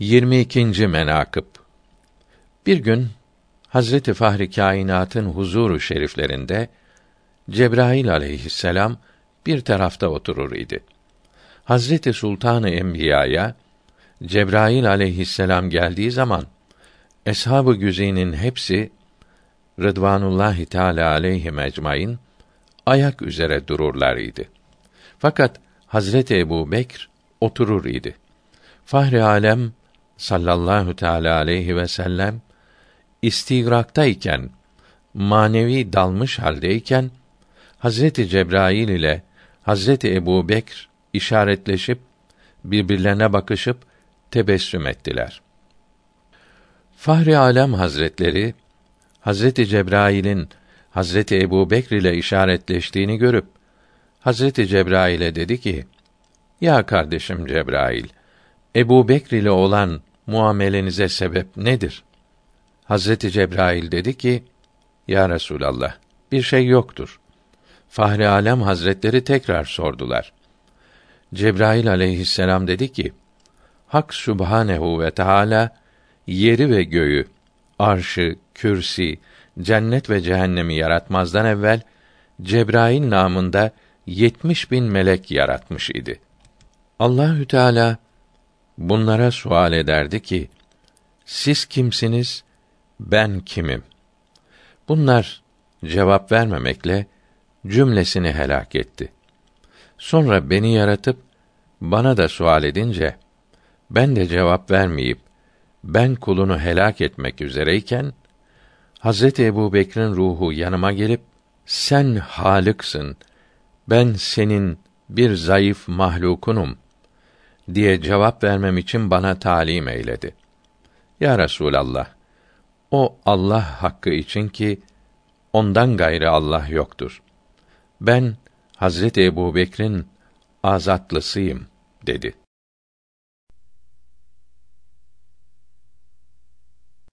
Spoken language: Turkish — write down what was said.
22. menakıb Bir gün Hazreti Fahri Kainat'ın huzuru şeriflerinde Cebrail aleyhisselam bir tarafta oturur idi. Hazreti Sultanı Enbiya'ya Cebrail aleyhisselam geldiği zaman eshab-ı güzinin hepsi Rıdvanullahi Teala aleyhi ecmaîn ayak üzere dururlar idi. Fakat Hazreti Ebu Bekr oturur idi. Fahri alem sallallahu teala aleyhi ve sellem istigraktayken manevi dalmış haldeyken Hazreti Cebrail ile Hazreti Ebu Bekr işaretleşip birbirlerine bakışıp tebessüm ettiler. Fahri Alem Hazretleri Hazreti Cebrail'in Hazreti Ebu Bekr ile işaretleştiğini görüp Hazreti Cebrail'e dedi ki: Ya kardeşim Cebrail, Ebu Bekr ile olan muamelenize sebep nedir? Hazreti Cebrail dedi ki: Ya Resulallah, bir şey yoktur. Fahri Alem Hazretleri tekrar sordular. Cebrail aleyhisselam dedi ki: Hak Subhanehu ve Teala yeri ve göğü, arşı, kürsi, cennet ve cehennemi yaratmazdan evvel Cebrail namında yetmiş bin melek yaratmış idi. Allahü Teala bunlara sual ederdi ki: Siz kimsiniz? Ben kimim? Bunlar cevap vermemekle cümlesini helak etti. Sonra beni yaratıp bana da sual edince ben de cevap vermeyip ben kulunu helak etmek üzereyken Hazreti Ebu Bekir'in ruhu yanıma gelip sen halıksın, ben senin bir zayıf mahlukunum diye cevap vermem için bana talim eyledi. Ya Resulallah, o Allah hakkı için ki ondan gayrı Allah yoktur. Ben Hazreti Ebu Bekir'in azatlısıyım dedi.